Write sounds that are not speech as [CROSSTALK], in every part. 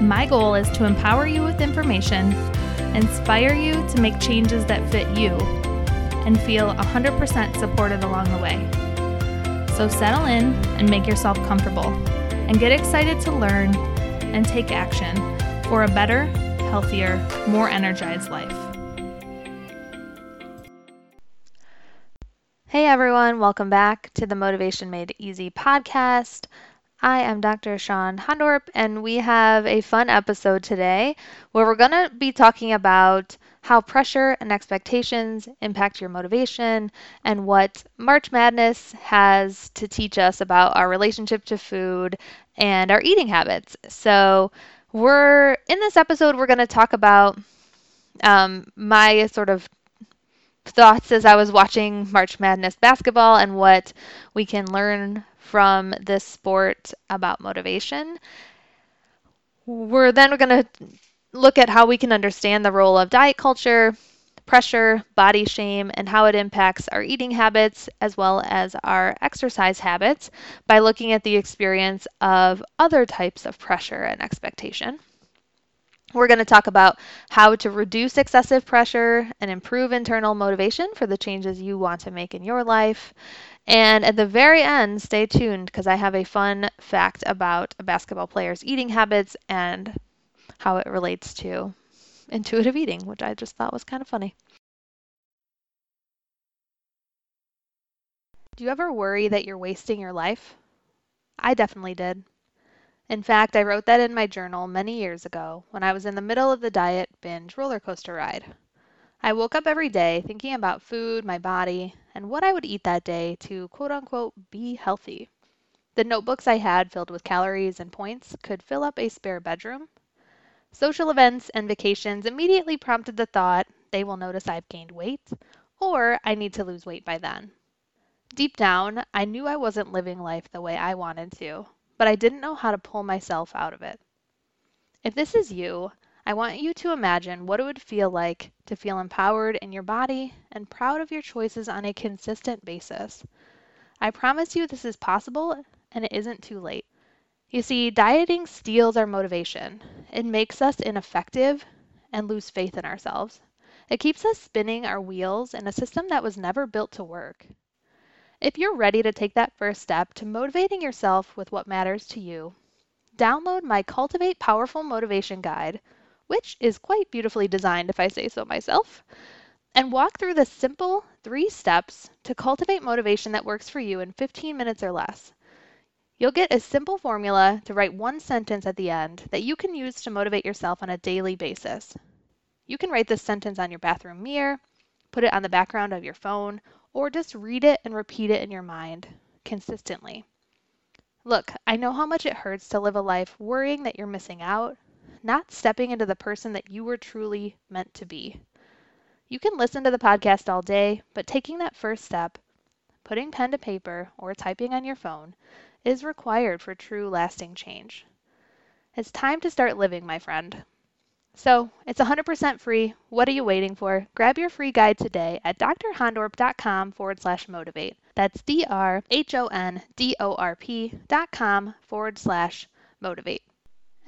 My goal is to empower you with information, inspire you to make changes that fit you, and feel 100% supported along the way. So settle in and make yourself comfortable, and get excited to learn and take action for a better, healthier, more energized life. Hey everyone, welcome back to the Motivation Made Easy podcast. I am Dr. Shawn Hondorp, and we have a fun episode today where we're going to be talking about how pressure and expectations impact your motivation and what March Madness has to teach us about our relationship to food and our eating habits. So, we're in this episode, we're going to talk about um, my sort of thoughts as I was watching March Madness basketball and what we can learn from this sport about motivation. We're then going to look at how we can understand the role of diet culture, pressure, body shame, and how it impacts our eating habits as well as our exercise habits by looking at the experience of other types of pressure and expectation. We're going to talk about how to reduce excessive pressure and improve internal motivation for the changes you want to make in your life. And at the very end, stay tuned because I have a fun fact about a basketball player's eating habits and how it relates to intuitive eating, which I just thought was kind of funny. Do you ever worry that you're wasting your life? I definitely did. In fact, I wrote that in my journal many years ago when I was in the middle of the diet binge roller coaster ride. I woke up every day thinking about food, my body, and what I would eat that day to quote unquote be healthy. The notebooks I had filled with calories and points could fill up a spare bedroom. Social events and vacations immediately prompted the thought they will notice I've gained weight, or I need to lose weight by then. Deep down, I knew I wasn't living life the way I wanted to, but I didn't know how to pull myself out of it. If this is you, I want you to imagine what it would feel like to feel empowered in your body and proud of your choices on a consistent basis. I promise you this is possible and it isn't too late. You see, dieting steals our motivation. It makes us ineffective and lose faith in ourselves. It keeps us spinning our wheels in a system that was never built to work. If you're ready to take that first step to motivating yourself with what matters to you, download my Cultivate Powerful Motivation Guide which is quite beautifully designed if I say so myself, and walk through the simple three steps to cultivate motivation that works for you in 15 minutes or less. You'll get a simple formula to write one sentence at the end that you can use to motivate yourself on a daily basis. You can write this sentence on your bathroom mirror, put it on the background of your phone, or just read it and repeat it in your mind consistently. Look, I know how much it hurts to live a life worrying that you're missing out, not stepping into the person that you were truly meant to be. You can listen to the podcast all day, but taking that first step, putting pen to paper or typing on your phone, is required for true lasting change. It's time to start living, my friend. So, it's 100% free. What are you waiting for? Grab your free guide today at drhondorp.com forward slash motivate. That's D R H O N D O R P dot com forward slash motivate.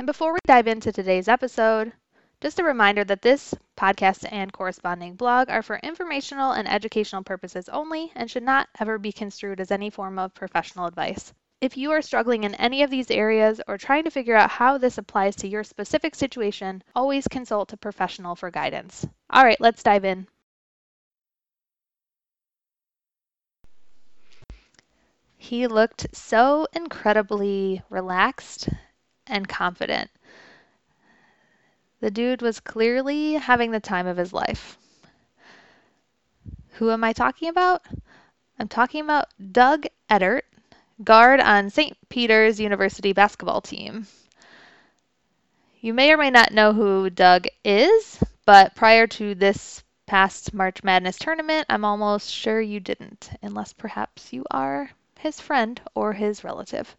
And before we dive into today's episode, just a reminder that this podcast and corresponding blog are for informational and educational purposes only and should not ever be construed as any form of professional advice. If you are struggling in any of these areas or trying to figure out how this applies to your specific situation, always consult a professional for guidance. All right, let's dive in. He looked so incredibly relaxed and confident. The dude was clearly having the time of his life. Who am I talking about? I'm talking about Doug Edert, guard on St. Peter's University basketball team. You may or may not know who Doug is, but prior to this past March Madness tournament, I'm almost sure you didn't, unless perhaps you are his friend or his relative.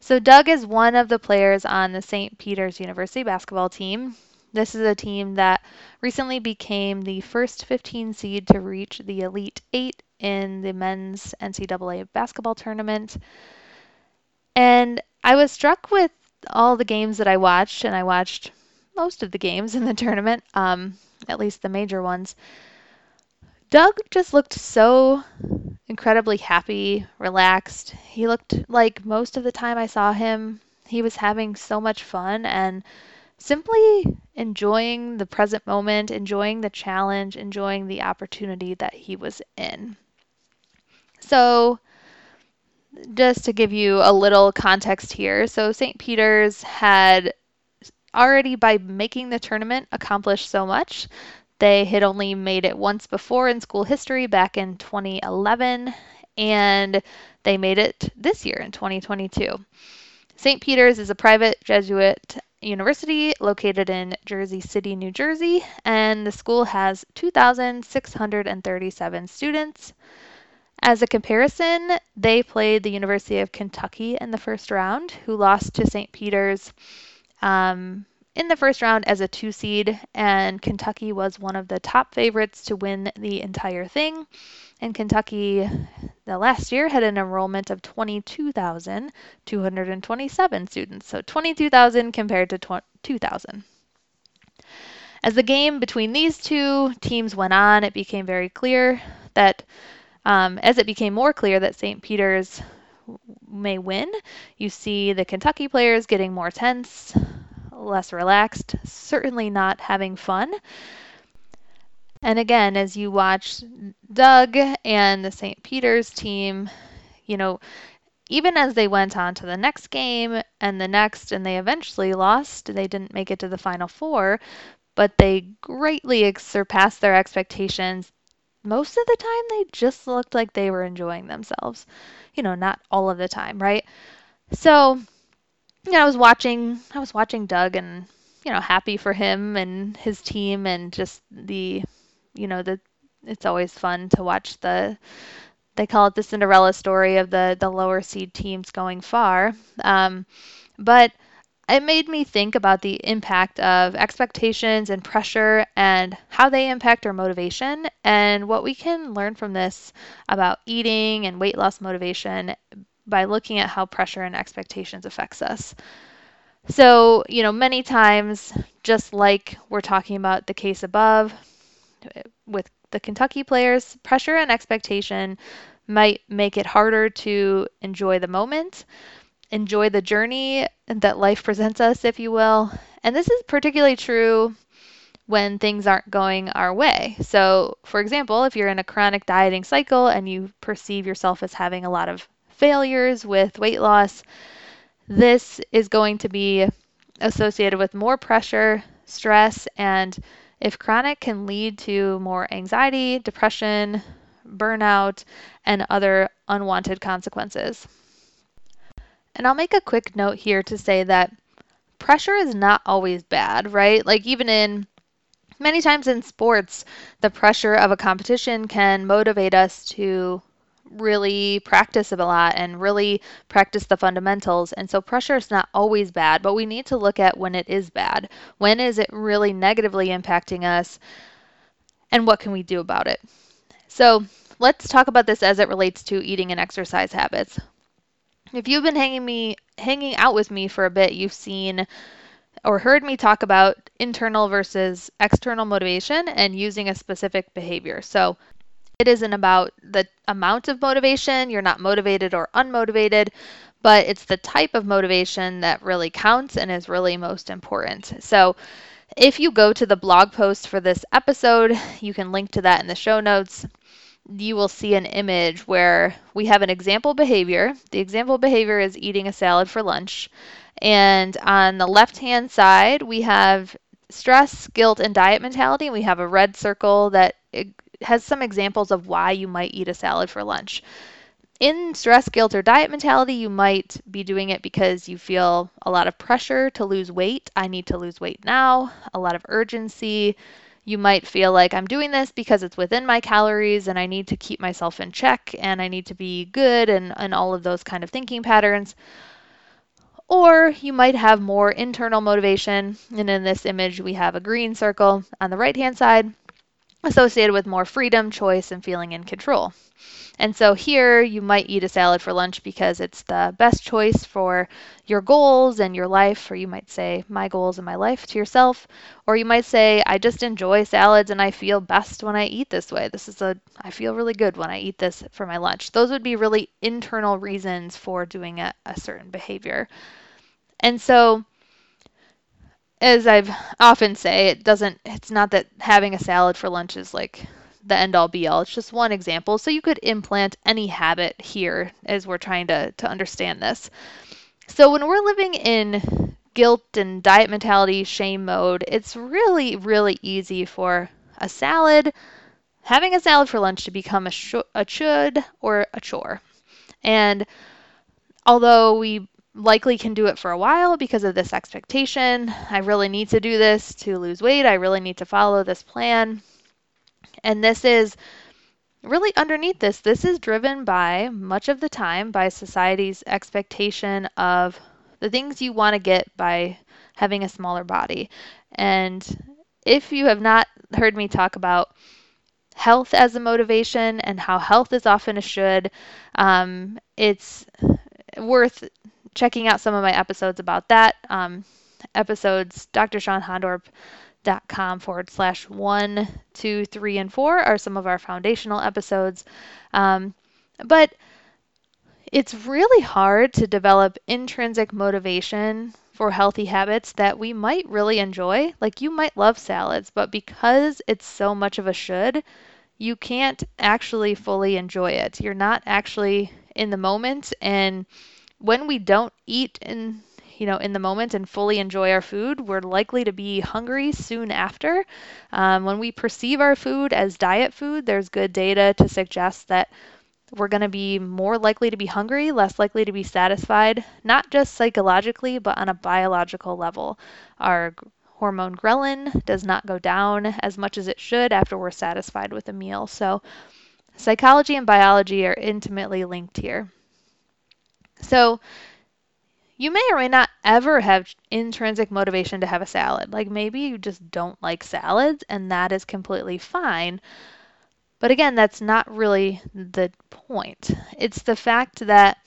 So, Doug is one of the players on the St. Peter's University basketball team. This is a team that recently became the first 15 seed to reach the Elite Eight in the men's NCAA basketball tournament. And I was struck with all the games that I watched, and I watched most of the games in the [LAUGHS] tournament, um, at least the major ones. Doug just looked so incredibly happy, relaxed. He looked like most of the time I saw him, he was having so much fun and simply enjoying the present moment, enjoying the challenge, enjoying the opportunity that he was in. So, just to give you a little context here, so St. Peter's had already by making the tournament accomplished so much. They had only made it once before in school history back in 2011, and they made it this year in 2022. St. Peter's is a private Jesuit university located in Jersey City, New Jersey, and the school has 2,637 students. As a comparison, they played the University of Kentucky in the first round, who lost to St. Peter's um, in the first round as a two seed, and Kentucky was one of the top favorites to win the entire thing. And Kentucky, the last year, had an enrollment of 22,227 students. So 22,000 compared to 2,000. As the game between these two teams went on, it became very clear that, um, as it became more clear that St. Peter's may win, you see the Kentucky players getting more tense, less relaxed, certainly not having fun. And again, as you watch Doug and the St. Peter's team, you know, even as they went on to the next game and the next, and they eventually lost, they didn't make it to the final four, but they greatly surpassed their expectations. Most of the time, they just looked like they were enjoying themselves. You know, not all of the time, right? So, you know, I was watching I was watching Doug and you know, happy for him and his team and just the you know, the it's always fun to watch the they call it the Cinderella story of the the lower seed teams going far. Um, but it made me think about the impact of expectations and pressure and how they impact our motivation and what we can learn from this about eating and weight loss motivation by looking at how pressure and expectations affects us. So, you know, many times, just like we're talking about the case above with the Kentucky players, pressure and expectation might make it harder to enjoy the moment, enjoy the journey that life presents us, if you will. And this is particularly true when things aren't going our way. So, for example, if you're in a chronic dieting cycle and you perceive yourself as having a lot of failures with weight loss, this is going to be associated with more pressure, stress, and if chronic can lead to more anxiety, depression, burnout, and other unwanted consequences. And I'll make a quick note here to say that pressure is not always bad, right? Like, even in many times in sports, the pressure of a competition can motivate us to really practice it a lot and really practice the fundamentals. And so pressure is not always bad, but we need to look at when it is bad. When is it really negatively impacting us? And what can we do about it? So let's talk about this as it relates to eating and exercise habits. If you've been hanging me hanging out with me for a bit, you've seen or heard me talk about internal versus external motivation and using a specific behavior. So it isn't about the amount of motivation, you're not motivated or unmotivated, but it's the type of motivation that really counts and is really most important. So, if you go to the blog post for this episode, you can link to that in the show notes. You will see an image where we have an example behavior. The example behavior is eating a salad for lunch. And on the left hand side, we have stress, guilt, and diet mentality. We have a red circle that has some examples of why you might eat a salad for lunch in stress, guilt, or diet mentality, you might be doing it because you feel a lot of pressure to lose weight. I need to lose weight now, a lot of urgency. You might feel like I'm doing this because it's within my calories and I need to keep myself in check and I need to be good and, and all of those kind of thinking patterns. Or you might have more internal motivation. And in this image, we have a green circle on the right hand side associated with more freedom, choice, and feeling in control. And so here you might eat a salad for lunch because it's the best choice for your goals and your life, or you might say, my goals and my life to yourself. Or you might say, I just enjoy salads and I feel best when I eat this way. This is a, I feel really good when I eat this for my lunch. Those would be really internal reasons for doing a, a certain behavior. And so, as I've often say, it doesn't, it's not that having a salad for lunch is like the end all be all. It's just one example. So you could implant any habit here as we're trying to, to understand this. So when we're living in guilt and diet mentality, shame mode, it's really, really easy for a salad, having a salad for lunch to become a, sh- a should or a chore. And although we likely can do it for a while because of this expectation, I really need to do this to lose weight, I really need to follow this plan. And this is really underneath this, this is driven by much of the time by society's expectation of the things you want to get by having a smaller body. And if you have not heard me talk about health as a motivation and how health is often a should, um, it's worth checking out some of my episodes about that. Um, episodes, Dr. Shawn Hondorp dot com forward slash one, two, three, and four are some of our foundational episodes. Um, but it's really hard to develop intrinsic motivation for healthy habits that we might really enjoy. Like you might love salads, but because it's so much of a should, you can't actually fully enjoy it. You're not actually in the moment. And when we don't eat in you know, in the moment and fully enjoy our food, we're likely to be hungry soon after. Um, when we perceive our food as diet food, there's good data to suggest that we're going to be more likely to be hungry, less likely to be satisfied, not just psychologically, but on a biological level. Our hormone ghrelin does not go down as much as it should after we're satisfied with a meal. So, psychology and biology are intimately linked here. So, you may or may not ever have intrinsic motivation to have a salad. Like maybe you just don't like salads, and that is completely fine. But again, that's not really the point. It's the fact that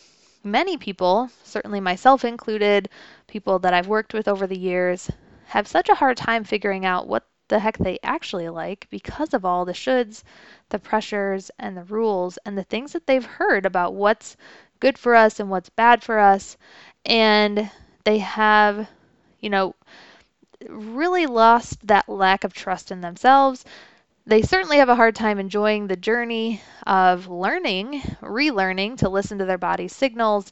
many people, certainly myself included, people that I've worked with over the years, have such a hard time figuring out what the heck they actually like because of all the shoulds, the pressures, and the rules, and the things that they've heard about what's good for us and what's bad for us and they have, you know, really lost that lack of trust in themselves. They certainly have a hard time enjoying the journey of learning, relearning to listen to their body's signals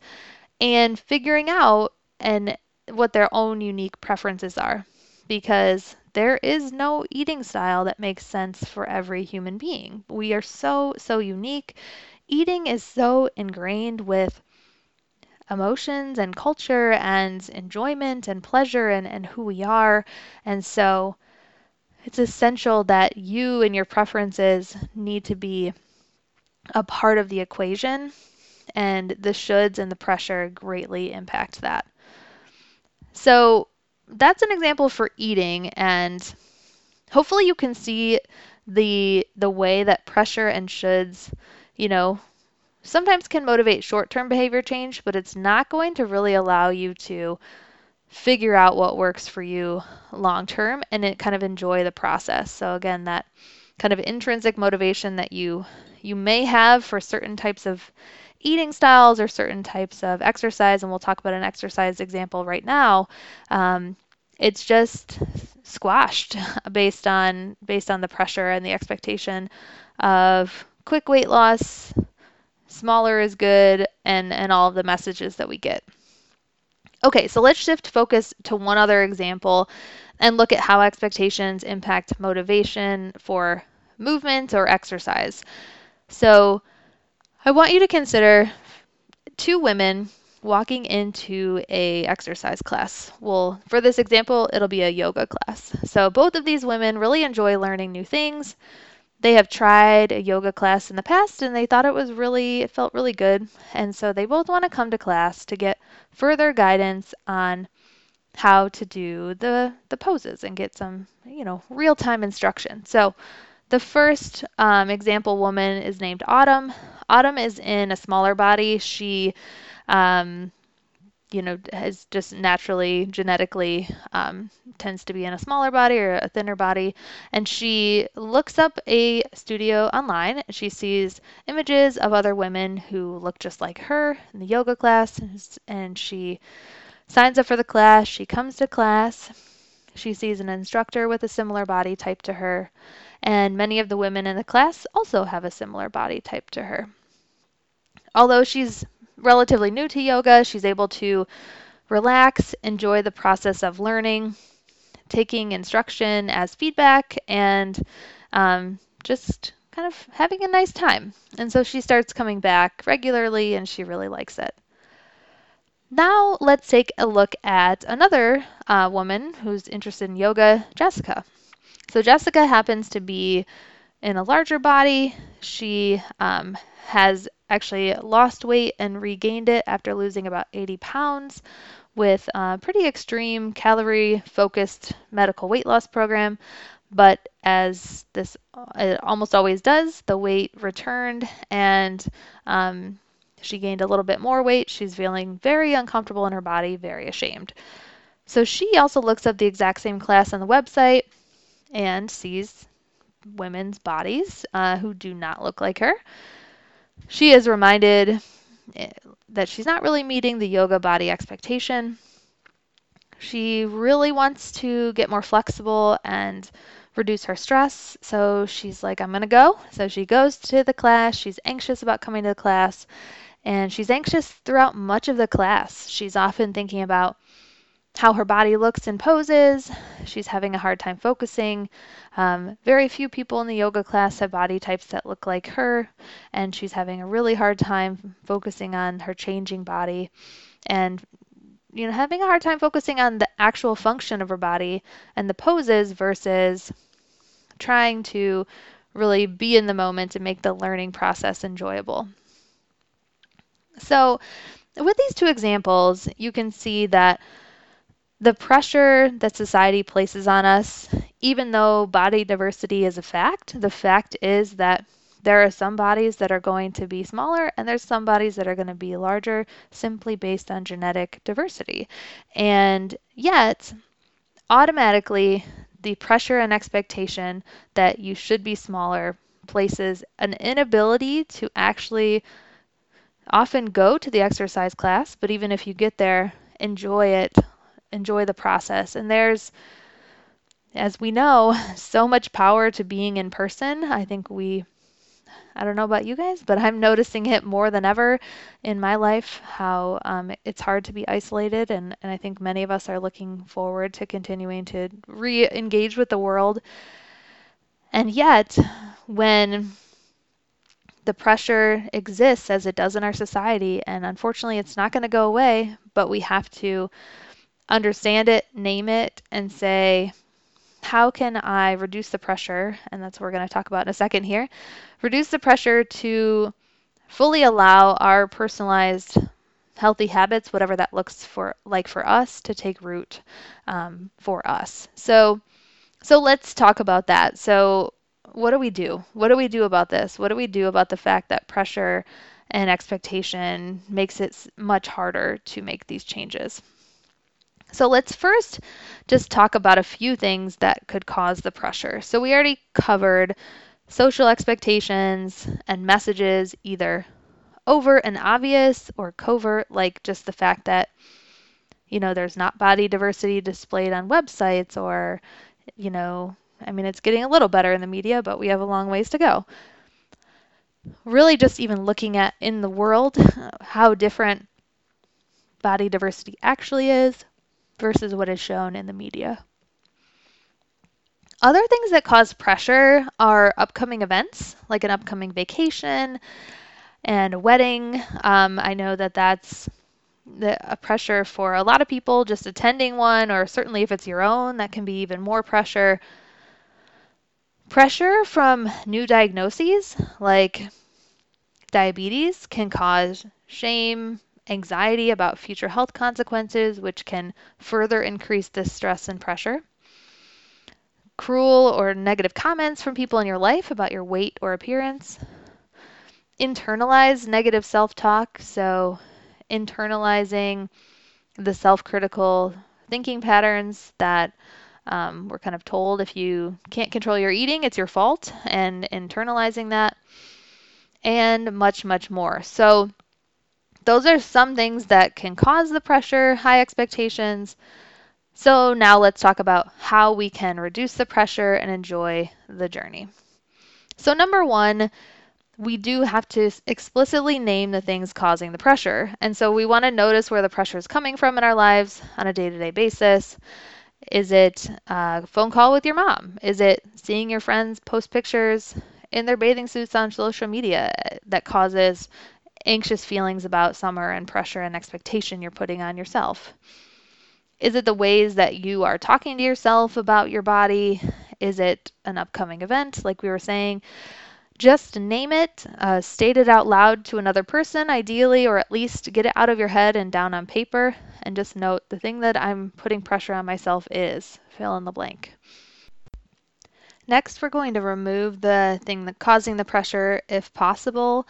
and figuring out and what their own unique preferences are because there is no eating style that makes sense for every human being. We are so so unique. Eating is so ingrained with emotions and culture and enjoyment and pleasure and, and who we are. And so it's essential that you and your preferences need to be a part of the equation, and the shoulds and the pressure greatly impact that. So that's an example for eating, and hopefully you can see the the way that pressure and shoulds, you know, sometimes can motivate short term behavior change, but it's not going to really allow you to figure out what works for you long term and it kind of enjoy the process. So again, that kind of intrinsic motivation that you you may have for certain types of eating styles or certain types of exercise, and we'll talk about an exercise example right now, um, it's just squashed [LAUGHS] based on based on the pressure and the expectation of quick weight loss, smaller is good, and and all of the messages that we get. Okay, so let's shift focus to one other example and look at how expectations impact motivation for movement or exercise. So I want you to consider two women walking into a exercise class. Well, for this example, it'll be a yoga class. So both of these women really enjoy learning new things. They have tried a yoga class in the past and they thought it was really it felt really good. And so they both want to come to class to get further guidance on how to do the the poses and get some, you know, real-time instruction. So the first um, example woman is named Autumn. Autumn is in a smaller body. She, um, you know, has just naturally, genetically, um, tends to be in a smaller body or a thinner body. And she looks up a studio online. She sees images of other women who look just like her in the yoga class. And she signs up for the class. She comes to class. She sees an instructor with a similar body type to her and many of the women in the class also have a similar body type to her. Although she's relatively new to yoga, she's able to relax, enjoy the process of learning, taking instruction as feedback, and um, just kind of having a nice time. And so she starts coming back regularly and she really likes it. Now let's take a look at another uh, woman who's interested in yoga, Jessica. So Jessica happens to be in a larger body. She um, has actually lost weight and regained it after losing about 80 pounds with a pretty extreme calorie focused medical weight loss program. But as this almost always does, the weight returned and um, she gained a little bit more weight. She's feeling very uncomfortable in her body, very ashamed. So she also looks up the exact same class on the website and sees women's bodies uh, who do not look like her. She is reminded eh, that she's not really meeting the yoga body expectation. She really wants to get more flexible and reduce her stress. So she's like, I'm going to go. So she goes to the class. She's anxious about coming to the class. And she's anxious throughout much of the class. She's often thinking about how her body looks in poses. She's having a hard time focusing. Um, very few people in the yoga class have body types that look like her, and she's having a really hard time focusing on her changing body and you know having a hard time focusing on the actual function of her body and the poses versus trying to really be in the moment and make the learning process enjoyable. So, with these two examples, you can see that the pressure that society places on us, even though body diversity is a fact, the fact is that there are some bodies that are going to be smaller and there's some bodies that are going to be larger simply based on genetic diversity. And yet, automatically, the pressure and expectation that you should be smaller places an inability to actually often go to the exercise class, but even if you get there, enjoy it enjoy the process. And there's, as we know, [LAUGHS] so much power to being in person. I think we, I don't know about you guys, but I'm noticing it more than ever in my life how um, it's hard to be isolated. And, and I think many of us are looking forward to continuing to re engage with the world. And yet, when the pressure exists as it does in our society, and unfortunately, it's not going to go away, but we have to understand it, name it, and say, how can I reduce the pressure? And that's what we're going to talk about in a second here. Reduce the pressure to fully allow our personalized healthy habits, whatever that looks for like for us, to take root um, for us. So, so let's talk about that. So, what do we do? What do we do about this? What do we do about the fact that pressure and expectation makes it much harder to make these changes? So let's first just talk about a few things that could cause the pressure. So we already covered social expectations and messages either overt and obvious or covert, like just the fact that, you know, there's not body diversity displayed on websites or, you know, I mean, it's getting a little better in the media, but we have a long ways to go. Really, just even looking at in the world [LAUGHS] how different body diversity actually is versus what is shown in the media. Other things that cause pressure are upcoming events, like an upcoming vacation and a wedding. Um, I know that that's the, a pressure for a lot of people just attending one, or certainly if it's your own, that can be even more pressure. Pressure from new diagnoses like diabetes can cause shame, anxiety about future health consequences, which can further increase this stress and pressure cruel or negative comments from people in your life about your weight or appearance. Internalize negative self talk. So, internalizing the self critical thinking patterns that um, we're kind of told if you can't control your eating, it's your fault, and internalizing that, and much, much more. So, those are some things that can cause the pressure, high expectations, so now let's talk about how we can reduce the pressure and enjoy the journey. So number one, we do have to explicitly name the things causing the pressure. And so we want to notice where the pressure is coming from in our lives on a day to day basis. Is it a phone call with your mom? Is it seeing your friends post pictures in their bathing suits on social media that causes anxious feelings about summer and pressure and expectation you're putting on yourself? Is it the ways that you are talking to yourself about your body? Is it an upcoming event, like we were saying? Just name it, uh, state it out loud to another person, ideally, or at least get it out of your head and down on paper. And just note the thing that I'm putting pressure on myself is fill in the blank. Next, we're going to remove the thing that causing the pressure if possible.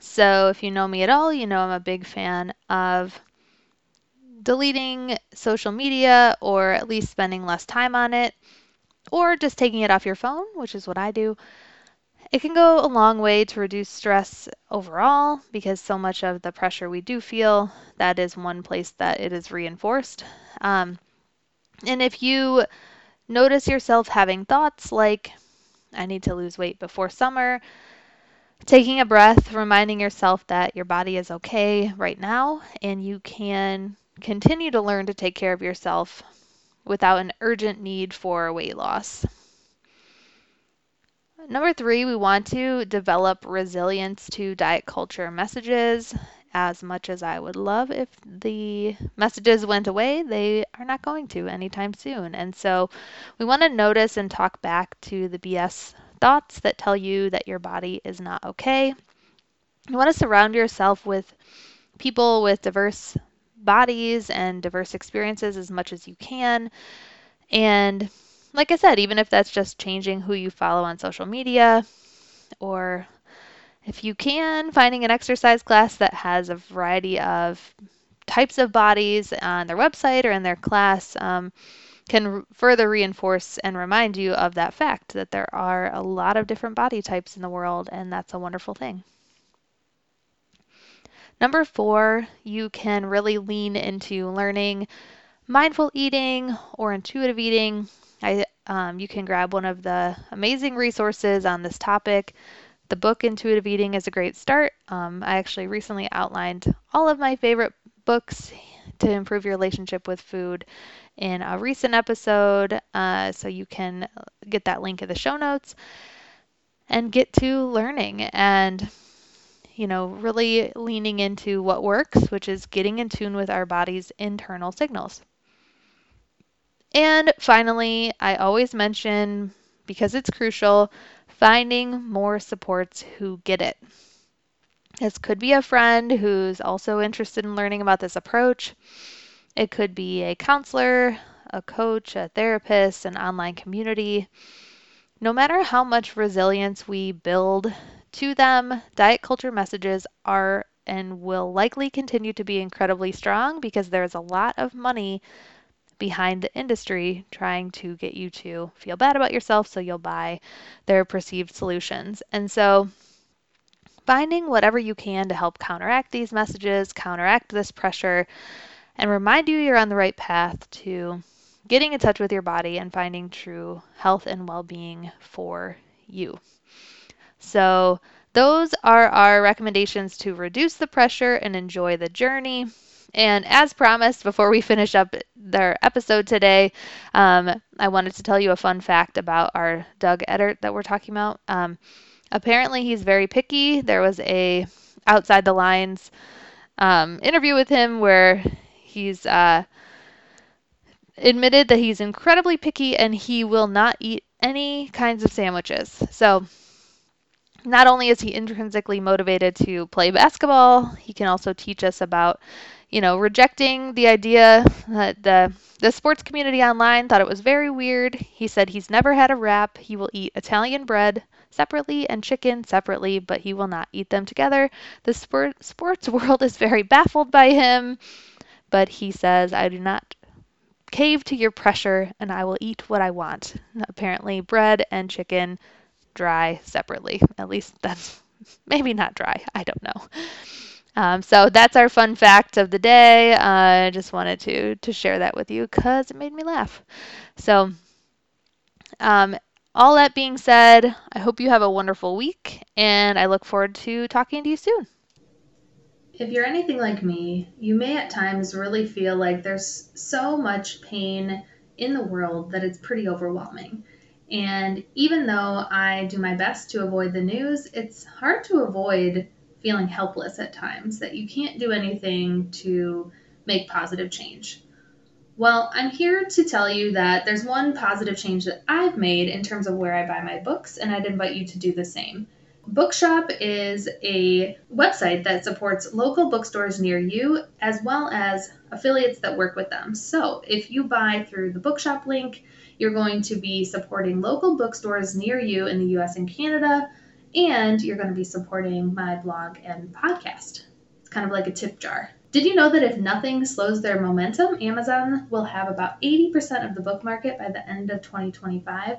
So, if you know me at all, you know I'm a big fan of deleting social media or at least spending less time on it or just taking it off your phone, which is what I do. It can go a long way to reduce stress overall because so much of the pressure we do feel, that is one place that it is reinforced. Um, and if you notice yourself having thoughts like, I need to lose weight before summer, taking a breath, reminding yourself that your body is okay right now and you can continue to learn to take care of yourself without an urgent need for weight loss. Number three, we want to develop resilience to diet culture messages. As much as I would love if the messages went away, they are not going to anytime soon. And so we want to notice and talk back to the BS thoughts that tell you that your body is not okay. You want to surround yourself with people with diverse bodies and diverse experiences as much as you can. And like I said, even if that's just changing who you follow on social media, or if you can, finding an exercise class that has a variety of types of bodies on their website or in their class um, can further reinforce and remind you of that fact that there are a lot of different body types in the world, and that's a wonderful thing. Number four, you can really lean into learning mindful eating or intuitive eating. I, um, you can grab one of the amazing resources on this topic. The book Intuitive Eating is a great start. Um, I actually recently outlined all of my favorite books to improve your relationship with food in a recent episode, uh, so you can get that link in the show notes and get to learning and you know, really leaning into what works, which is getting in tune with our body's internal signals. And finally, I always mention, because it's crucial, finding more supports who get it. This could be a friend who's also interested in learning about this approach. It could be a counselor, a coach, a therapist, an online community. No matter how much resilience we build to them, diet culture messages are and will likely continue to be incredibly strong because there's a lot of money behind the industry trying to get you to feel bad about yourself so you'll buy their perceived solutions. And so Finding whatever you can to help counteract these messages, counteract this pressure, and remind you you're on the right path to getting in touch with your body and finding true health and well being for you. So, those are our recommendations to reduce the pressure and enjoy the journey. And as promised, before we finish up their episode today, um, I wanted to tell you a fun fact about our Doug Edert that we're talking about. Um, apparently, he's very picky. There was a outside the lines um, interview with him where he's uh, admitted that he's incredibly picky and he will not eat any kinds of sandwiches. So not only is he intrinsically motivated to play basketball, he can also teach us about, you know, rejecting the idea that the the sports community online thought it was very weird. He said he's never had a wrap. He will eat Italian bread separately and chicken separately, but he will not eat them together. The sport, sports [LAUGHS] world is very baffled by him, but he says, I do not cave to your pressure and I will eat what I want. Apparently, bread and chicken dry separately. At least that's [LAUGHS] maybe not dry. I don't know. Um, so that's our fun fact of the day. Uh, I just wanted to to share that with you because it made me laugh. So, um, all that being said, I hope you have a wonderful week, and I look forward to talking to you soon. If you're anything like me, you may at times really feel like there's so much pain in the world that it's pretty overwhelming. And even though I do my best to avoid the news, it's hard to avoid feeling helpless at times, that you can't do anything to make positive change. Well, I'm here to tell you that there's one positive change that I've made in terms of where I buy my books, and I'd invite you to do the same. Bookshop is a website that supports local bookstores near you as well as affiliates that work with them. So if you buy through the Bookshop link, you're going to be supporting local bookstores near you in the US and Canada, and you're going to be supporting my blog and podcast. It's kind of like a tip jar. Did you know that if nothing slows their momentum, Amazon will have about 80% of the book market by the end of 2025?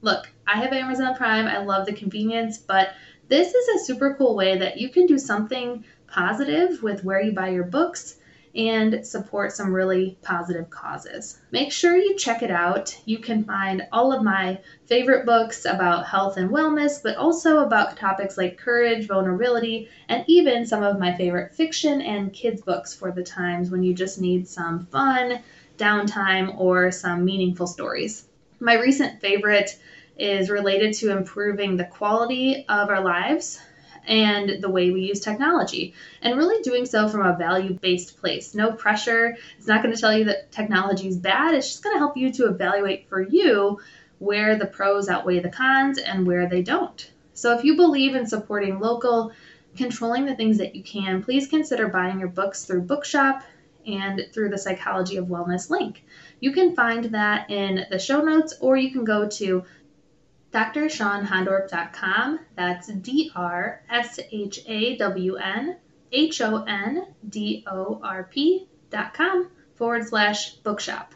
Look, I have Amazon Prime. I love the convenience, but this is a super cool way that you can do something positive with where you buy your books and support some really positive causes. Make sure you check it out. You can find all of my favorite books about health and wellness, but also about topics like courage, vulnerability, and even some of my favorite fiction and kids' books for the times when you just need some fun, downtime, or some meaningful stories. My recent favorite is related to improving the quality of our lives and the way we use technology, and really doing so from a value based place. No pressure. It's not going to tell you that technology is bad, it's just going to help you to evaluate for you where the pros outweigh the cons and where they don't. So if you believe in supporting local, controlling the things that you can, please consider buying your books through Bookshop and through the Psychology of Wellness link. You can find that in the show notes, or you can go to drshawnhondorp.com. That's D R S H A W N H O N D O R P.com forward slash bookshop.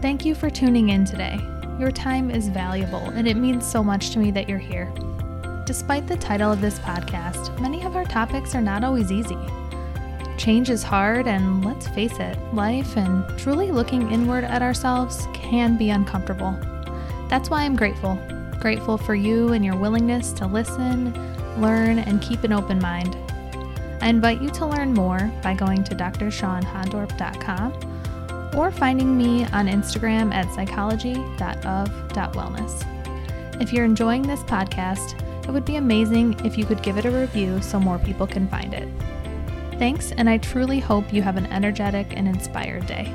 Thank you for tuning in today. Your time is valuable, and it means so much to me that you're here. Despite the title of this podcast, many of our topics are not always easy. Change is hard, and let's face it, life and truly looking inward at ourselves can be uncomfortable. That's why I'm grateful. Grateful for you and your willingness to listen, learn, and keep an open mind. I invite you to learn more by going to drshawnhondorp.com or finding me on Instagram at psychology.of.wellness. If you're enjoying this podcast, it would be amazing if you could give it a review so more people can find it. Thanks, and I truly hope you have an energetic and inspired day.